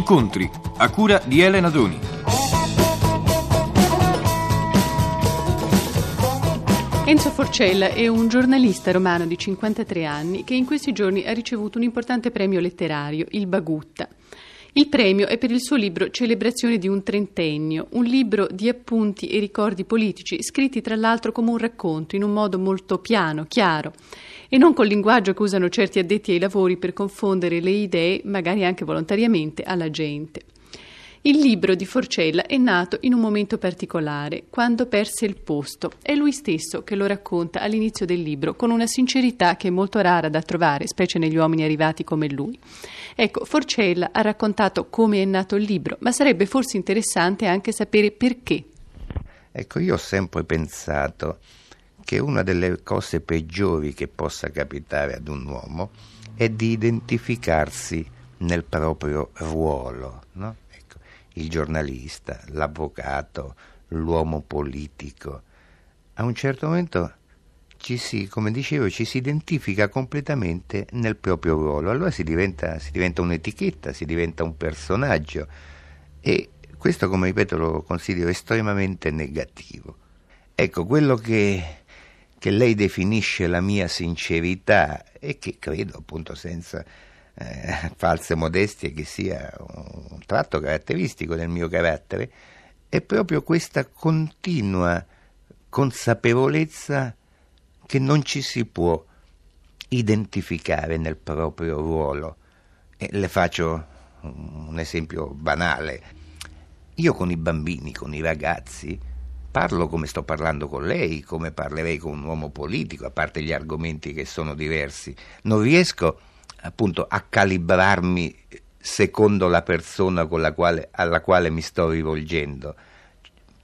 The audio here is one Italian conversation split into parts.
Incontri, a cura di Elena Doni. Enzo Forcella è un giornalista romano di 53 anni che in questi giorni ha ricevuto un importante premio letterario, il Bagutta. Il premio è per il suo libro Celebrazione di un trentennio, un libro di appunti e ricordi politici, scritti tra l'altro come un racconto, in un modo molto piano, chiaro, e non col linguaggio che usano certi addetti ai lavori per confondere le idee, magari anche volontariamente, alla gente. Il libro di Forcella è nato in un momento particolare, quando perse il posto. È lui stesso che lo racconta all'inizio del libro, con una sincerità che è molto rara da trovare, specie negli uomini arrivati come lui. Ecco, Forcella ha raccontato come è nato il libro, ma sarebbe forse interessante anche sapere perché. Ecco, io ho sempre pensato che una delle cose peggiori che possa capitare ad un uomo è di identificarsi nel proprio ruolo, no? il giornalista, l'avvocato, l'uomo politico. A un certo momento ci si, come dicevo, ci si identifica completamente nel proprio ruolo, allora si diventa, si diventa un'etichetta, si diventa un personaggio e questo, come ripeto, lo considero estremamente negativo. Ecco, quello che, che lei definisce la mia sincerità e che credo appunto senza eh, false modestie che sia un tratto caratteristico del mio carattere, è proprio questa continua consapevolezza che non ci si può identificare nel proprio ruolo. E le faccio un esempio banale. Io con i bambini, con i ragazzi, parlo come sto parlando con lei, come parlerei con un uomo politico, a parte gli argomenti che sono diversi. Non riesco appunto a calibrarmi secondo la persona quale, alla quale mi sto rivolgendo,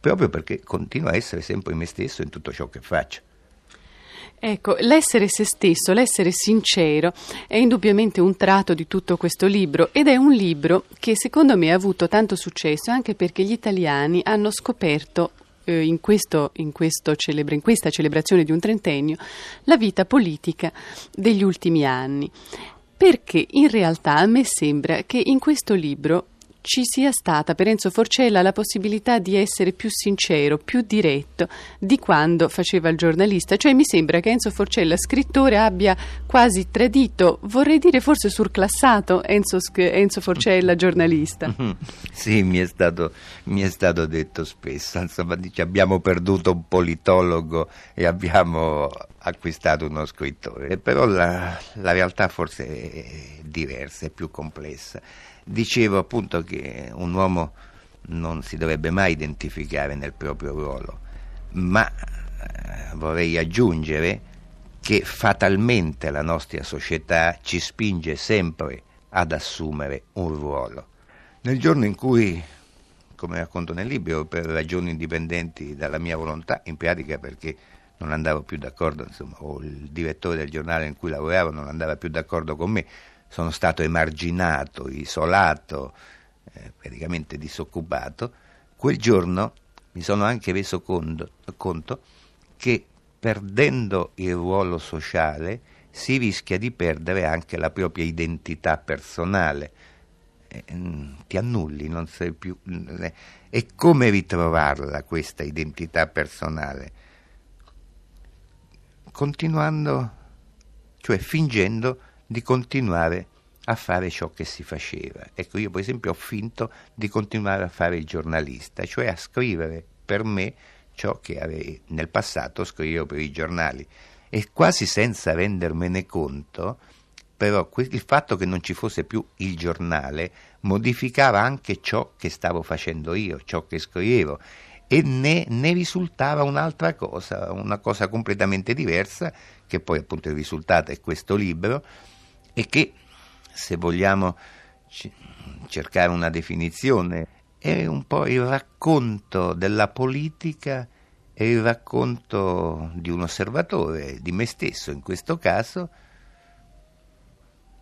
proprio perché continuo a essere sempre me stesso in tutto ciò che faccio. Ecco, l'essere se stesso, l'essere sincero è indubbiamente un tratto di tutto questo libro ed è un libro che secondo me ha avuto tanto successo anche perché gli italiani hanno scoperto eh, in, questo, in, questo celebra, in questa celebrazione di un trentennio la vita politica degli ultimi anni. Perché in realtà a me sembra che in questo libro ci sia stata per Enzo Forcella la possibilità di essere più sincero, più diretto di quando faceva il giornalista. Cioè mi sembra che Enzo Forcella, scrittore, abbia quasi tradito, vorrei dire forse surclassato Enzo, Enzo Forcella, giornalista. Sì, mi è, stato, mi è stato detto spesso. Insomma, dice, abbiamo perduto un politologo e abbiamo acquistato uno scrittore. Però la, la realtà forse è diversa, è più complessa Dicevo appunto che un uomo non si dovrebbe mai identificare nel proprio ruolo, ma eh, vorrei aggiungere che fatalmente la nostra società ci spinge sempre ad assumere un ruolo. Nel giorno in cui, come racconto nel libro, per ragioni indipendenti dalla mia volontà, in pratica perché non andavo più d'accordo, insomma, o il direttore del giornale in cui lavoravo non andava più d'accordo con me, sono stato emarginato, isolato, eh, praticamente disoccupato, quel giorno mi sono anche reso conto, conto che perdendo il ruolo sociale si rischia di perdere anche la propria identità personale. Eh, ti annulli, non sei più. Eh, e come ritrovarla questa identità personale? Continuando, cioè fingendo di continuare a fare ciò che si faceva. Ecco, io per esempio ho finto di continuare a fare il giornalista, cioè a scrivere per me ciò che nel passato scrivevo per i giornali e quasi senza rendermene conto, però il fatto che non ci fosse più il giornale modificava anche ciò che stavo facendo io, ciò che scrivevo e ne, ne risultava un'altra cosa, una cosa completamente diversa, che poi appunto il risultato è questo libro, e che, se vogliamo cercare una definizione, è un po' il racconto della politica e il racconto di un osservatore, di me stesso in questo caso,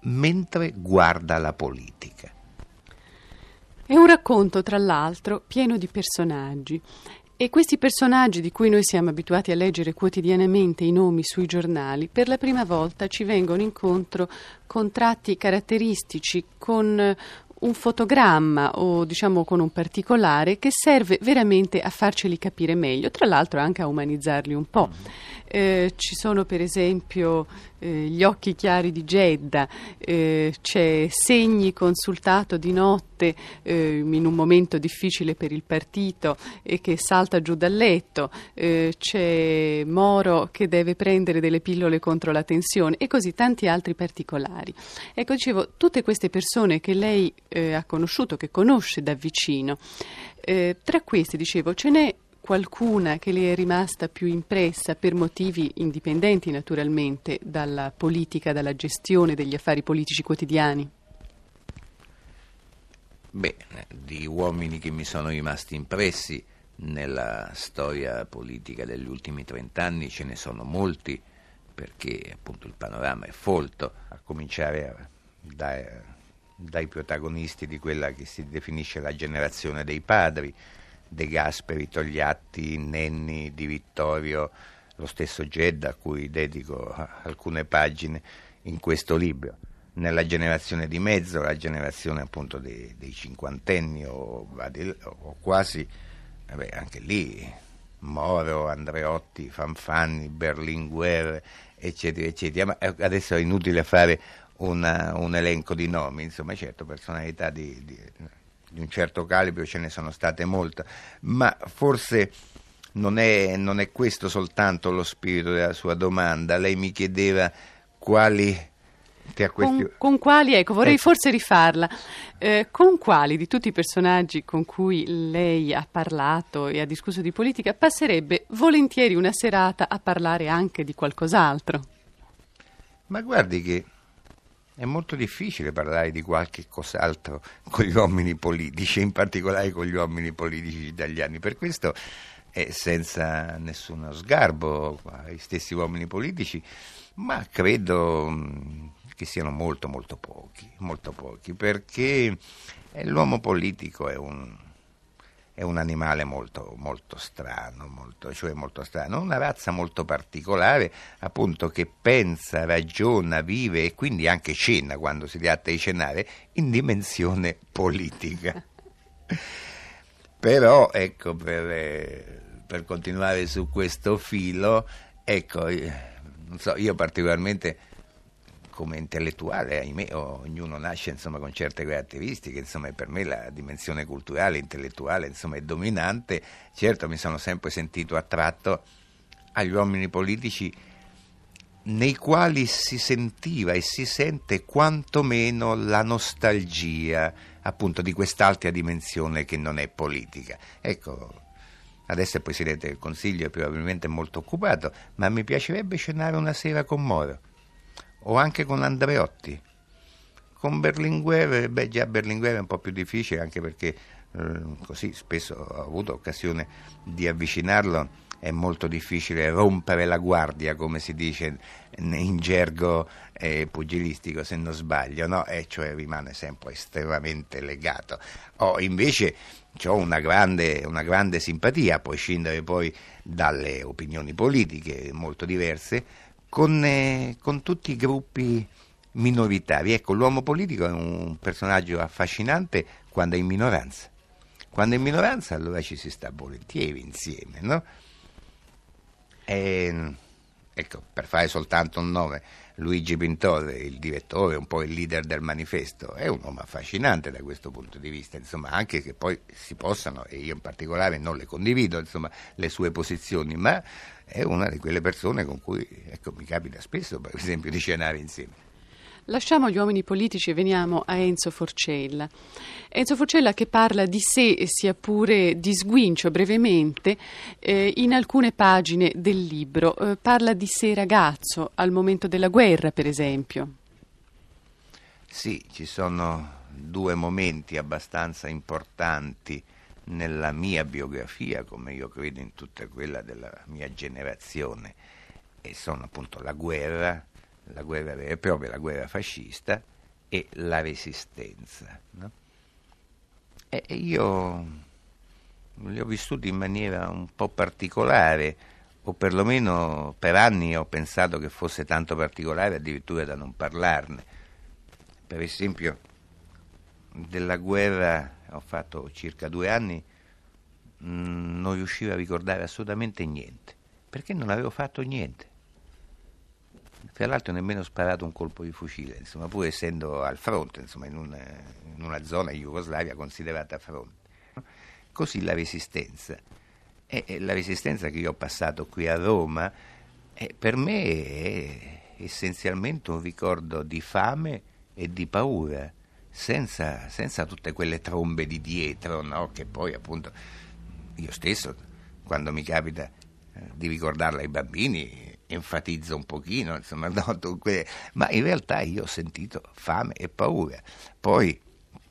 mentre guarda la politica. È un racconto, tra l'altro, pieno di personaggi e questi personaggi di cui noi siamo abituati a leggere quotidianamente i nomi sui giornali, per la prima volta ci vengono incontro con tratti caratteristici, con un fotogramma o diciamo con un particolare che serve veramente a farceli capire meglio, tra l'altro anche a umanizzarli un po'. Eh, ci sono per esempio eh, gli occhi chiari di Gedda, eh, c'è Segni consultato di notte eh, in un momento difficile per il partito e che salta giù dal letto, eh, c'è Moro che deve prendere delle pillole contro la tensione e così tanti altri particolari. Ecco, dicevo, tutte queste persone che lei eh, ha conosciuto, che conosce da vicino, tra queste, dicevo, ce n'è qualcuna che le è rimasta più impressa per motivi indipendenti naturalmente dalla politica, dalla gestione degli affari politici quotidiani? Beh, di uomini che mi sono rimasti impressi nella storia politica degli ultimi trent'anni ce ne sono molti, perché appunto il panorama è folto, a cominciare dai, dai protagonisti di quella che si definisce la generazione dei padri, De Gasperi, Togliatti, Nenni, Di Vittorio, lo stesso Gedda a cui dedico alcune pagine in questo libro. Nella generazione di mezzo, la generazione appunto dei, dei cinquantenni o, o quasi, vabbè, anche lì Moro, Andreotti, Fanfanni, Berlinguer, eccetera, eccetera. Ma eh, adesso è inutile fare una, un elenco di nomi, insomma, certo, personalità di, di di un certo calibro ce ne sono state molte, ma forse non è, non è questo soltanto lo spirito della sua domanda. Lei mi chiedeva quali con, con, quali, ecco, vorrei eh. forse rifarla, eh, con quali di tutti i personaggi con cui lei ha parlato e ha discusso di politica passerebbe volentieri una serata a parlare anche di qualcos'altro? Ma guardi che è molto difficile parlare di qualche cos'altro con gli uomini politici, in particolare con gli uomini politici italiani. Per questo, è senza nessuno sgarbo ai stessi uomini politici, ma credo mm, che siano molto molto pochi, molto pochi, perché l'uomo politico è un è un animale molto, molto strano, molto, cioè molto strano, una razza molto particolare, appunto che pensa, ragiona, vive e quindi anche cena quando si tratta di cenare in dimensione politica. Però, ecco, per, per continuare su questo filo, ecco, non so, io particolarmente come intellettuale, ahimè, ognuno nasce insomma, con certe caratteristiche, insomma, per me la dimensione culturale, intellettuale insomma, è dominante. Certo mi sono sempre sentito attratto agli uomini politici nei quali si sentiva e si sente quantomeno la nostalgia appunto di quest'altra dimensione che non è politica. Ecco, adesso il Presidente del Consiglio è probabilmente molto occupato, ma mi piacerebbe cenare una sera con Moro o anche con Andreotti. Con Berlinguer, beh già Berlinguer è un po' più difficile anche perché eh, così spesso ho avuto occasione di avvicinarlo, è molto difficile rompere la guardia, come si dice in gergo eh, pugilistico, se non sbaglio, no? e cioè rimane sempre estremamente legato. Oh, invece ho una grande, una grande simpatia, a prescindere poi dalle opinioni politiche molto diverse, con, eh, con tutti i gruppi minoritari. Ecco, l'uomo politico è un personaggio affascinante quando è in minoranza. Quando è in minoranza allora ci si sta volentieri insieme, no? E, ecco, per fare soltanto un nome, Luigi Pintore, il direttore, un po' il leader del manifesto, è un uomo affascinante da questo punto di vista, insomma, anche che poi si possano, e io in particolare non le condivido, insomma, le sue posizioni, ma è una di quelle persone con cui ecco, mi capita spesso, per esempio, di cenare insieme. Lasciamo gli uomini politici e veniamo a Enzo Forcella. Enzo Forcella che parla di sé, sia pure di sguincio brevemente, eh, in alcune pagine del libro. Eh, parla di sé ragazzo, al momento della guerra, per esempio. Sì, ci sono due momenti abbastanza importanti nella mia biografia, come io credo in tutta quella della mia generazione, e sono appunto la guerra, la guerra vera e propria, la guerra fascista e la resistenza. No? E io li ho vissuti in maniera un po' particolare, o perlomeno per anni ho pensato che fosse tanto particolare addirittura da non parlarne. Per esempio, della guerra, ho fatto circa due anni, mm, non riuscivo a ricordare assolutamente niente, perché non avevo fatto niente. Tra l'altro nemmeno sparato un colpo di fucile, insomma, pur essendo al fronte, insomma, in, una, in una zona in Jugoslavia considerata fronte. Così la resistenza. E, e la resistenza che io ho passato qui a Roma, eh, per me è essenzialmente un ricordo di fame e di paura, senza, senza tutte quelle trombe di dietro, no? che poi appunto io stesso, quando mi capita eh, di ricordarla ai bambini, enfatizzo un pochino, insomma, no, dunque, ma in realtà io ho sentito fame e paura. Poi,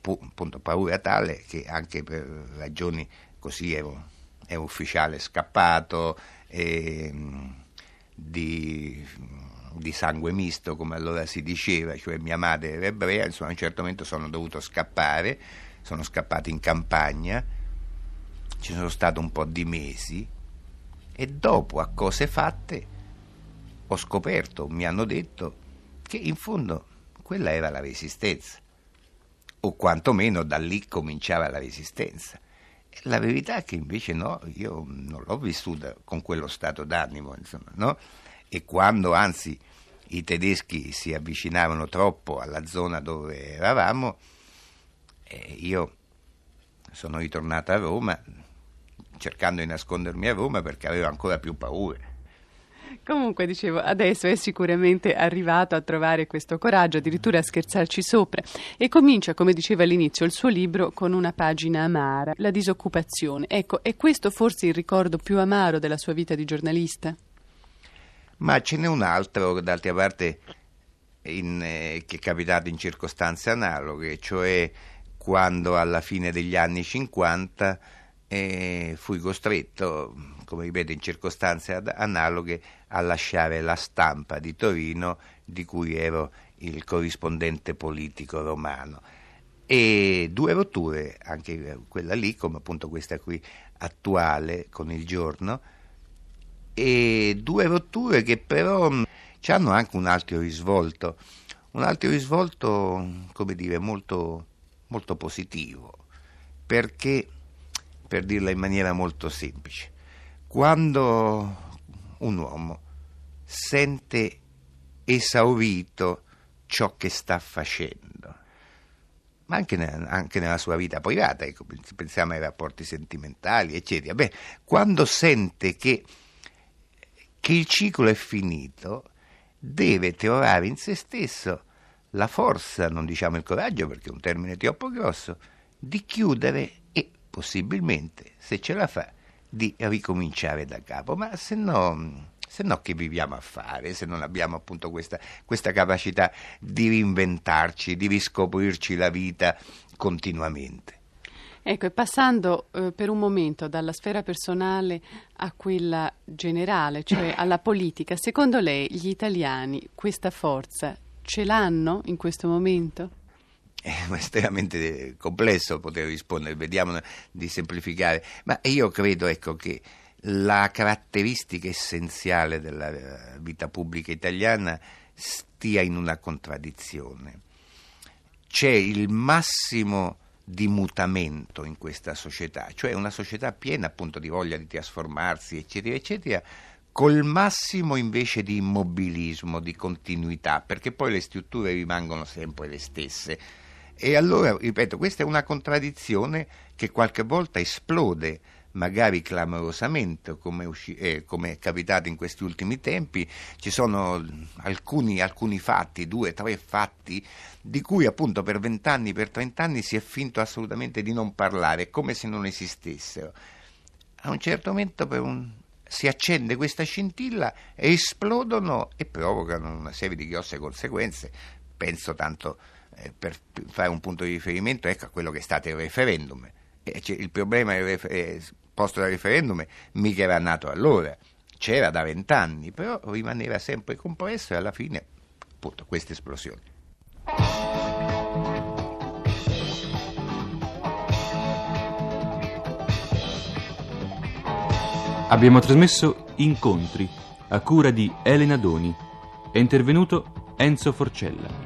pu, appunto, paura tale che anche per ragioni così ero, ero ufficiale scappato, eh, di, di, sangue misto, come allora si diceva, cioè mia madre era ebrea, insomma, a un certo momento sono dovuto scappare, sono scappato in campagna, ci sono stato un po' di mesi e dopo, a cose fatte, ho scoperto, mi hanno detto, che in fondo quella era la resistenza, o quantomeno da lì cominciava la resistenza. La verità è che invece no, io non l'ho vissuta con quello stato d'animo, insomma, no? E quando anzi i tedeschi si avvicinavano troppo alla zona dove eravamo, eh, io sono ritornato a Roma cercando di nascondermi a Roma perché avevo ancora più paura. Comunque, dicevo, adesso è sicuramente arrivato a trovare questo coraggio, addirittura a scherzarci sopra, e comincia, come diceva all'inizio, il suo libro con una pagina amara, la disoccupazione. Ecco, è questo forse il ricordo più amaro della sua vita di giornalista? Ma ce n'è un altro, d'altra parte, in, eh, che è capitato in circostanze analoghe, cioè quando alla fine degli anni 50 eh, fui costretto come ripeto in circostanze analoghe, a lasciare la stampa di Torino di cui ero il corrispondente politico romano. E due rotture, anche quella lì, come appunto questa qui attuale con il giorno, e due rotture che però hanno anche un altro risvolto, un altro risvolto, come dire, molto, molto positivo, perché, per dirla in maniera molto semplice, quando un uomo sente esaurito ciò che sta facendo, ma anche nella, anche nella sua vita privata, ecco, pensiamo ai rapporti sentimentali, eccetera, beh, quando sente che, che il ciclo è finito, deve trovare in se stesso la forza, non diciamo il coraggio perché è un termine troppo grosso, di chiudere possibilmente, se ce la fa, di ricominciare da capo, ma se no, se no che viviamo a fare, se non abbiamo appunto questa, questa capacità di reinventarci, di riscoprirci la vita continuamente. Ecco, e passando eh, per un momento dalla sfera personale a quella generale, cioè alla politica, secondo lei gli italiani questa forza ce l'hanno in questo momento? È estremamente complesso poter rispondere, vediamo di semplificare, ma io credo ecco, che la caratteristica essenziale della eh, vita pubblica italiana stia in una contraddizione. C'è il massimo di mutamento in questa società, cioè una società piena appunto di voglia di trasformarsi, eccetera, eccetera, col massimo invece di immobilismo, di continuità, perché poi le strutture rimangono sempre le stesse e allora, ripeto, questa è una contraddizione che qualche volta esplode, magari clamorosamente, come, usci- eh, come, è capitato in questi ultimi tempi. Ci sono alcuni, alcuni fatti, due, tre fatti, di cui appunto per vent'anni, per trent'anni si è finto assolutamente di non parlare, come se non esistessero. A un certo momento un, si accende questa scintilla e esplodono e provocano una serie di grosse conseguenze. Penso tanto eh, per fare un punto di riferimento ecco, a quello che è stato il referendum. Il problema eh, posto dal referendum mica era nato allora, c'era da vent'anni, però rimaneva sempre compresso e alla fine appunto questa esplosione. Abbiamo trasmesso Incontri a cura di Elena Doni. È intervenuto Enzo Forcella.